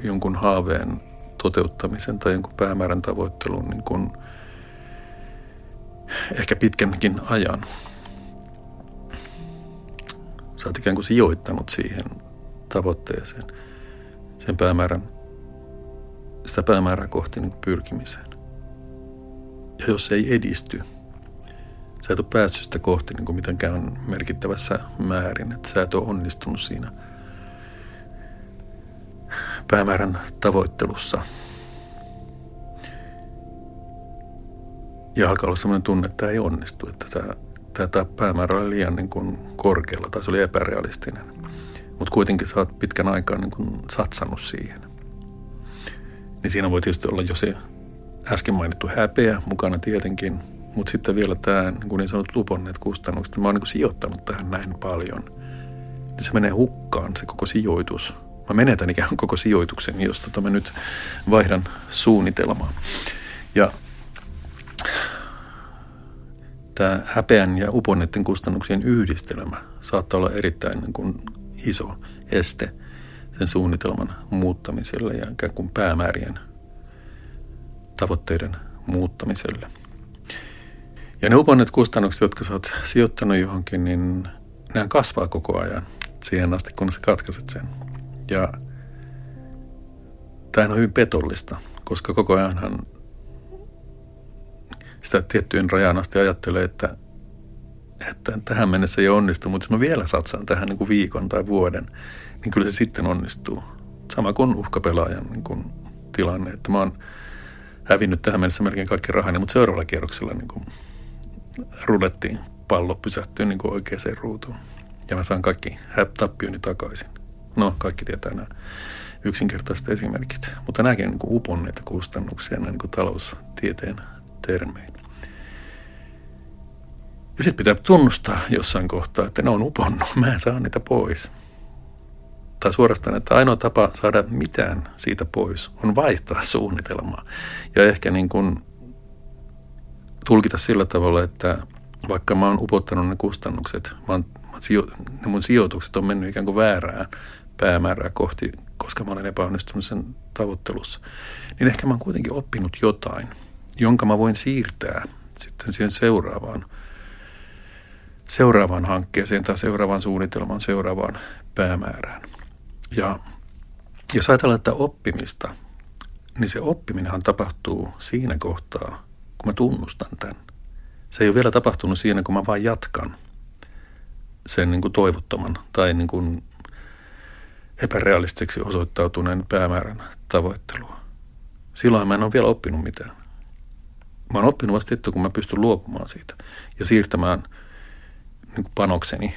jonkun haaveen toteuttamisen tai jonkun päämäärän tavoittelun niin kun ehkä pitkänkin ajan. Sä oot ikään kuin sijoittanut siihen tavoitteeseen, sen päämäärän, sitä päämäärää kohti niin pyrkimiseen. Ja jos se ei edisty, sä et ole päässyt sitä kohti niin kuin mitenkään merkittävässä määrin, että sä et ole onnistunut siinä päämäärän tavoittelussa. Ja alkaa olla sellainen tunne, että tämä ei onnistu, että tämä, tämä päämäärä oli liian niin kuin korkealla tai se oli epärealistinen. Mutta kuitenkin sä oot pitkän aikaa niin kuin satsannut siihen. Niin siinä voi tietysti olla jo se äsken mainittu häpeä mukana tietenkin, mutta sitten vielä tämä niin, niin sanotut luponneet kustannukset. Mä oon niin sijoittanut tähän näin paljon. Niin se menee hukkaan se koko sijoitus. Mä menetän ikään kuin koko sijoituksen, jos tota mä nyt vaihdan suunnitelmaa. Ja tämä häpeän ja uponneiden kustannuksien yhdistelmä saattaa olla erittäin niin kuin iso este sen suunnitelman muuttamiselle ja ikään kuin päämäärien tavoitteiden muuttamiselle. Ja ne uponneet kustannukset, jotka sä oot sijoittanut johonkin, niin nehän kasvaa koko ajan siihen asti, kun sä katkaiset sen. Ja tämä on hyvin petollista, koska koko ajanhan sitä tiettyjen rajan asti ajattelee, että, että tähän mennessä ei onnistu, mutta jos mä vielä satsaan tähän niin kuin viikon tai vuoden, niin kyllä se sitten onnistuu. Sama kuin uhkapelaajan niin kuin tilanne, että mä oon hävinnyt tähän mennessä melkein kaikki rahani, mutta seuraavalla kierroksella niin kuin rulettiin pallo pysähtyy niin kuin oikeaan ruutuun. Ja mä saan kaikki tappioni takaisin. No, kaikki tietää nämä yksinkertaiset esimerkit. Mutta nämäkin niin uponneita kustannuksia näin niin taloustieteen termein. Ja sitten pitää tunnustaa jossain kohtaa, että ne on uponnut, mä en saa niitä pois. Tai suorastaan, että ainoa tapa saada mitään siitä pois on vaihtaa suunnitelmaa. Ja ehkä niin kuin tulkita sillä tavalla, että vaikka mä oon upottanut ne kustannukset, oon, ne mun sijoitukset on mennyt ikään kuin väärään päämäärää kohti, koska mä olen epäonnistunut sen tavoittelussa, niin ehkä mä oon kuitenkin oppinut jotain, jonka mä voin siirtää sitten siihen seuraavaan, seuraavaan hankkeeseen tai seuraavaan suunnitelmaan, seuraavaan päämäärään. Ja jos ajatellaan että oppimista, niin se oppiminenhan tapahtuu siinä kohtaa, kun mä tunnustan tämän. Se ei ole vielä tapahtunut siinä, kun mä vaan jatkan sen niin kuin toivottoman tai niin kuin epärealistiseksi osoittautuneen päämäärän tavoittelua. Silloin mä en ole vielä oppinut mitään. Mä oon oppinut vasta sitten, kun mä pystyn luopumaan siitä ja siirtämään niin kuin panokseni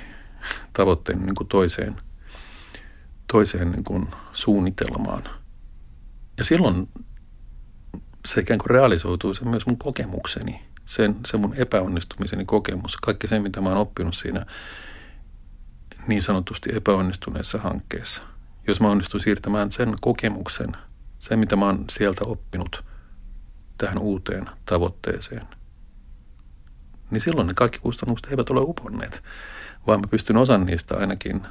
tavoitteen niin kuin toiseen, toiseen niin kuin suunnitelmaan. Ja silloin se ikään kuin realisoituu se myös mun kokemukseni, sen, se mun epäonnistumiseni kokemus, kaikki se, mitä mä oon oppinut siinä niin sanotusti epäonnistuneessa hankkeessa. Jos mä onnistun siirtämään sen kokemuksen, se mitä mä oon sieltä oppinut tähän uuteen tavoitteeseen, niin silloin ne kaikki kustannukset eivät ole uponneet, vaan mä pystyn osan niistä ainakin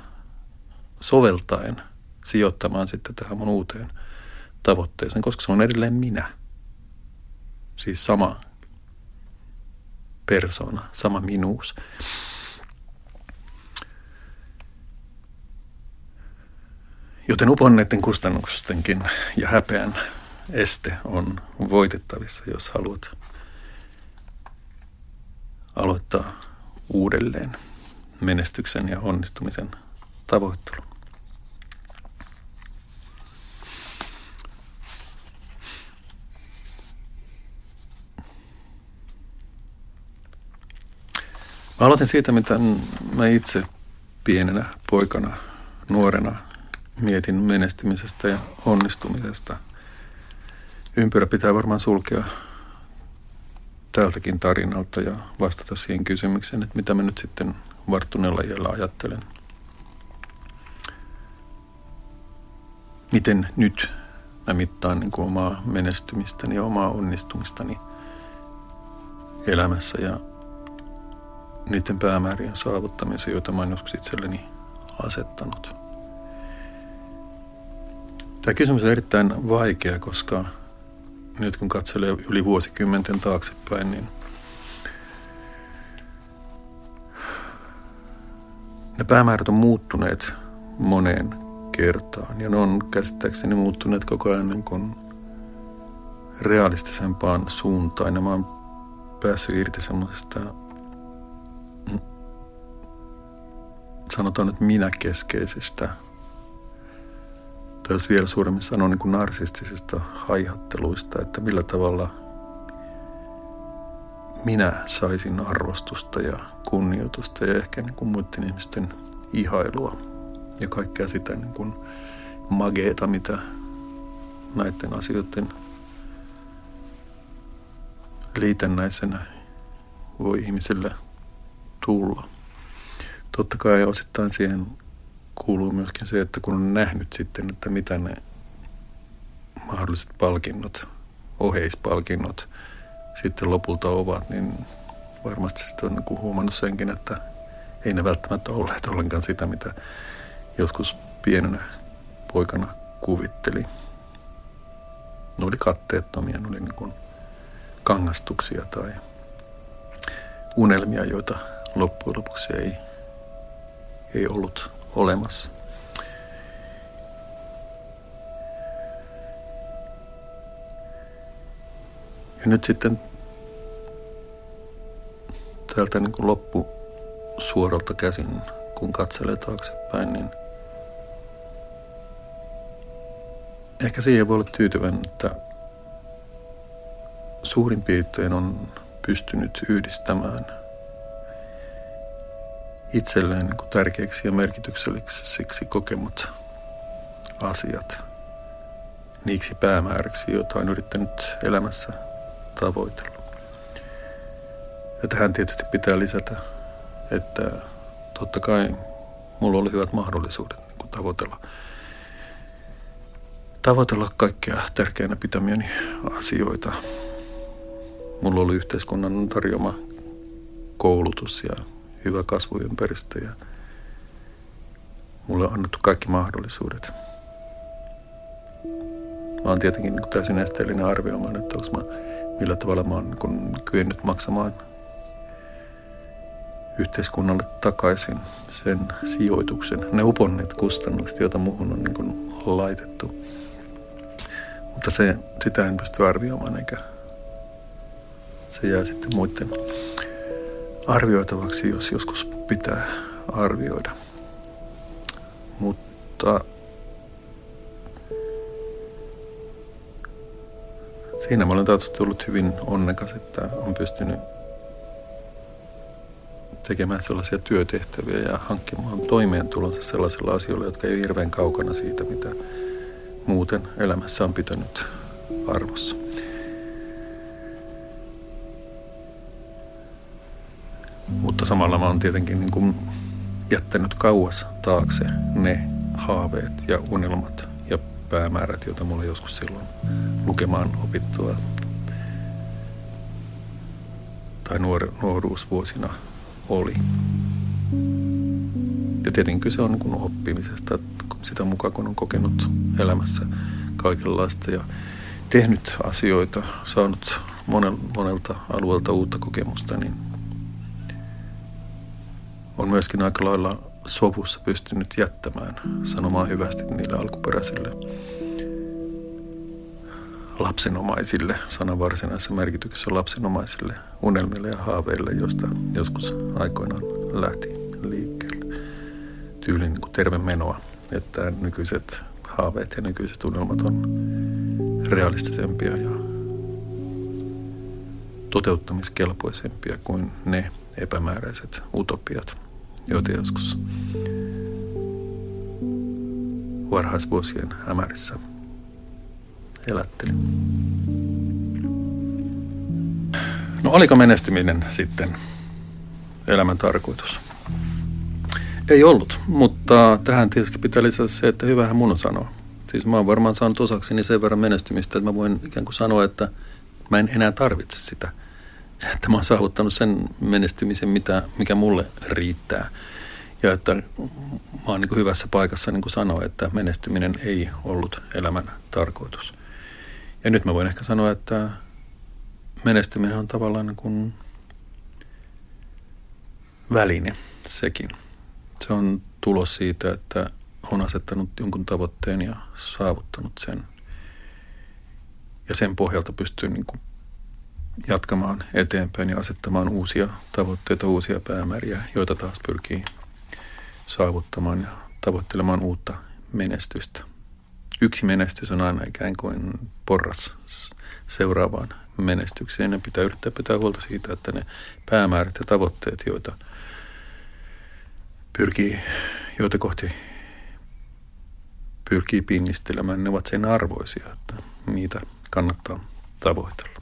soveltaen sijoittamaan sitten tähän mun uuteen tavoitteeseen, koska se on edelleen minä. Siis sama persona, sama minuus. Joten uponneiden kustannustenkin ja häpeän este on voitettavissa, jos haluat aloittaa uudelleen menestyksen ja onnistumisen tavoittelun. Mä aloitin siitä, mitä mä itse pienenä poikana, nuorena mietin menestymisestä ja onnistumisesta. Ympyrä pitää varmaan sulkea tältäkin tarinalta ja vastata siihen kysymykseen, että mitä mä nyt sitten varttuneella iällä ajattelen. Miten nyt mä mittaan niin omaa menestymistäni ja omaa onnistumistani elämässä ja niiden päämäärien saavuttamisen, joita mä oon joskus itselleni asettanut. Tämä kysymys on erittäin vaikea, koska nyt kun katselee yli vuosikymmenten taaksepäin, niin ne päämäärät on muuttuneet moneen kertaan. Ja ne on käsittääkseni muuttuneet koko ajan niin kuin realistisempaan suuntaan. Ja mä oon päässyt irti semmoisesta, sanotaan nyt minäkeskeisestä, tai jos vielä suuremmin sanoo niin kuin narsistisista haihatteluista, että millä tavalla minä saisin arvostusta ja kunnioitusta ja ehkä niin kuin muiden ihmisten ihailua ja kaikkea sitä niin kuin mageeta, mitä näiden asioiden liitännäisenä voi ihmisille tulla. Totta kai osittain siihen kuuluu myöskin se, että kun on nähnyt sitten, että mitä ne mahdolliset palkinnot, oheispalkinnot sitten lopulta ovat, niin varmasti sitten on niin huomannut senkin, että ei ne välttämättä olleet ollenkaan sitä, mitä joskus pienenä poikana kuvitteli. Ne oli katteettomia, ne oli niin kuin kangastuksia tai unelmia, joita loppujen lopuksi ei, ei ollut olemassa. Ja nyt sitten täältä niin kuin loppu suoralta käsin, kun katselee taaksepäin, niin ehkä siihen voi olla tyytyväinen, että suurin piirtein on pystynyt yhdistämään itselleen niin tärkeiksi ja merkityksellisiksi kokemat asiat niiksi päämääräksi, joita on yrittänyt elämässä tavoitella. Ja tähän tietysti pitää lisätä, että totta kai mulla oli hyvät mahdollisuudet niin tavoitella, tavoitella kaikkea tärkeänä pitämiäni asioita. Mulla oli yhteiskunnan tarjoama koulutus ja hyvä kasvuympäristö ja mulle on annettu kaikki mahdollisuudet. Mä oon tietenkin niin täysin esteellinen arvioimaan, että onko mä, millä tavalla mä oon niin kyennyt maksamaan yhteiskunnalle takaisin sen sijoituksen, ne uponneet kustannukset, joita muuhun on niin laitettu. Mutta se, sitä en pysty arvioimaan, eikä se jää sitten muiden arvioitavaksi, jos joskus pitää arvioida. Mutta siinä mä olen tietysti ollut hyvin onnekas, että on pystynyt tekemään sellaisia työtehtäviä ja hankkimaan toimeentulonsa sellaisilla asioilla, jotka ei ole hirveän kaukana siitä, mitä muuten elämässä on pitänyt arvossa. Mutta samalla mä oon tietenkin niin kuin jättänyt kauas taakse ne haaveet ja unelmat ja päämäärät, joita mulla joskus silloin lukemaan opittua tai nuor- nuoruusvuosina oli. Ja tietenkin se on niin oppimisesta, sitä mukaan kun on kokenut elämässä kaikenlaista ja tehnyt asioita, saanut monelta alueelta uutta kokemusta, niin on myöskin aika lailla sovussa pystynyt jättämään sanomaan hyvästi niille alkuperäisille lapsenomaisille, sanan varsinaisessa merkityksessä lapsenomaisille unelmille ja haaveille, joista joskus aikoinaan lähti liikkeelle. Tyylin niin terve menoa, että nykyiset haaveet ja nykyiset unelmat on realistisempia ja toteuttamiskelpoisempia kuin ne epämääräiset utopiat, joita joskus varhaisvuosien hämärissä elätteli. No oliko menestyminen sitten elämän tarkoitus? Ei ollut, mutta tähän tietysti pitää lisätä se, että hyvähän mun on sanoa. Siis mä oon varmaan saanut osakseni sen verran menestymistä, että mä voin ikään kuin sanoa, että mä en enää tarvitse sitä että mä oon saavuttanut sen menestymisen, mitä, mikä mulle riittää. Ja että mä oon niin hyvässä paikassa niin kuin sanoa, että menestyminen ei ollut elämän tarkoitus. Ja nyt mä voin ehkä sanoa, että menestyminen on tavallaan niin kuin väline sekin. Se on tulos siitä, että on asettanut jonkun tavoitteen ja saavuttanut sen. Ja sen pohjalta pystyy niin kuin jatkamaan eteenpäin ja asettamaan uusia tavoitteita, uusia päämääriä, joita taas pyrkii saavuttamaan ja tavoittelemaan uutta menestystä. Yksi menestys on aina ikään kuin porras seuraavaan menestykseen. Ne pitää yrittää pitää huolta siitä, että ne päämäärät ja tavoitteet, joita pyrkii, joita kohti pyrkii pinnistelemään, ne ovat sen arvoisia, että niitä kannattaa tavoitella.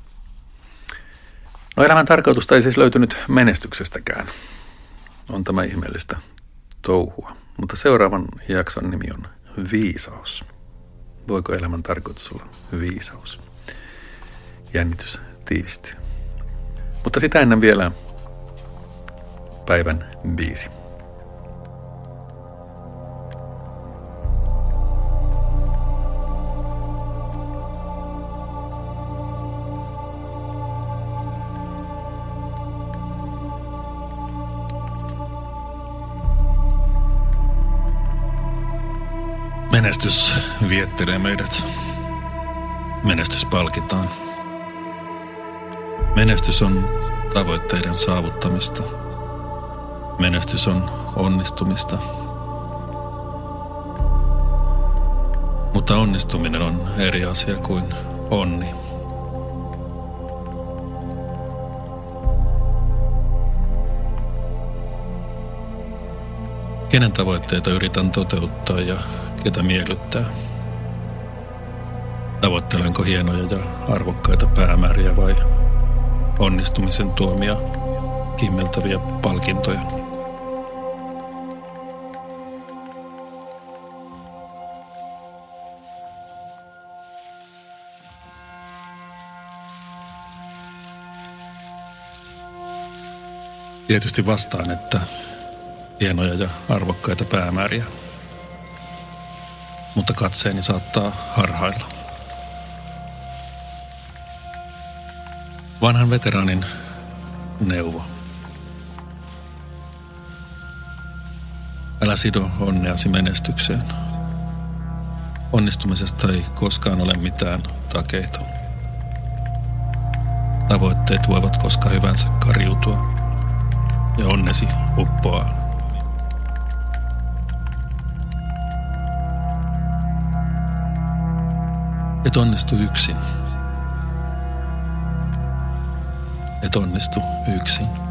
No elämän tarkoitusta ei siis löytynyt menestyksestäkään. On tämä ihmeellistä touhua. Mutta seuraavan jakson nimi on Viisaus. Voiko elämän tarkoitus olla viisaus? Jännitys tiivistyy. Mutta sitä ennen vielä päivän biisi. Viettelee meidät. Menestys palkitaan. Menestys on tavoitteiden saavuttamista. Menestys on onnistumista. Mutta onnistuminen on eri asia kuin onni. Kenen tavoitteita yritän toteuttaa ja ketä miellyttää? Tavoittelenko hienoja ja arvokkaita päämääriä vai onnistumisen tuomia kimmeltäviä palkintoja? Tietysti vastaan, että hienoja ja arvokkaita päämääriä – mutta katseeni saattaa harhailla. Vanhan veteraanin neuvo. Älä sido onneasi menestykseen. Onnistumisesta ei koskaan ole mitään takeita. Tavoitteet voivat koska hyvänsä kariutua ja onnesi uppoaa Et onnistu yksin. Onnistu yksin.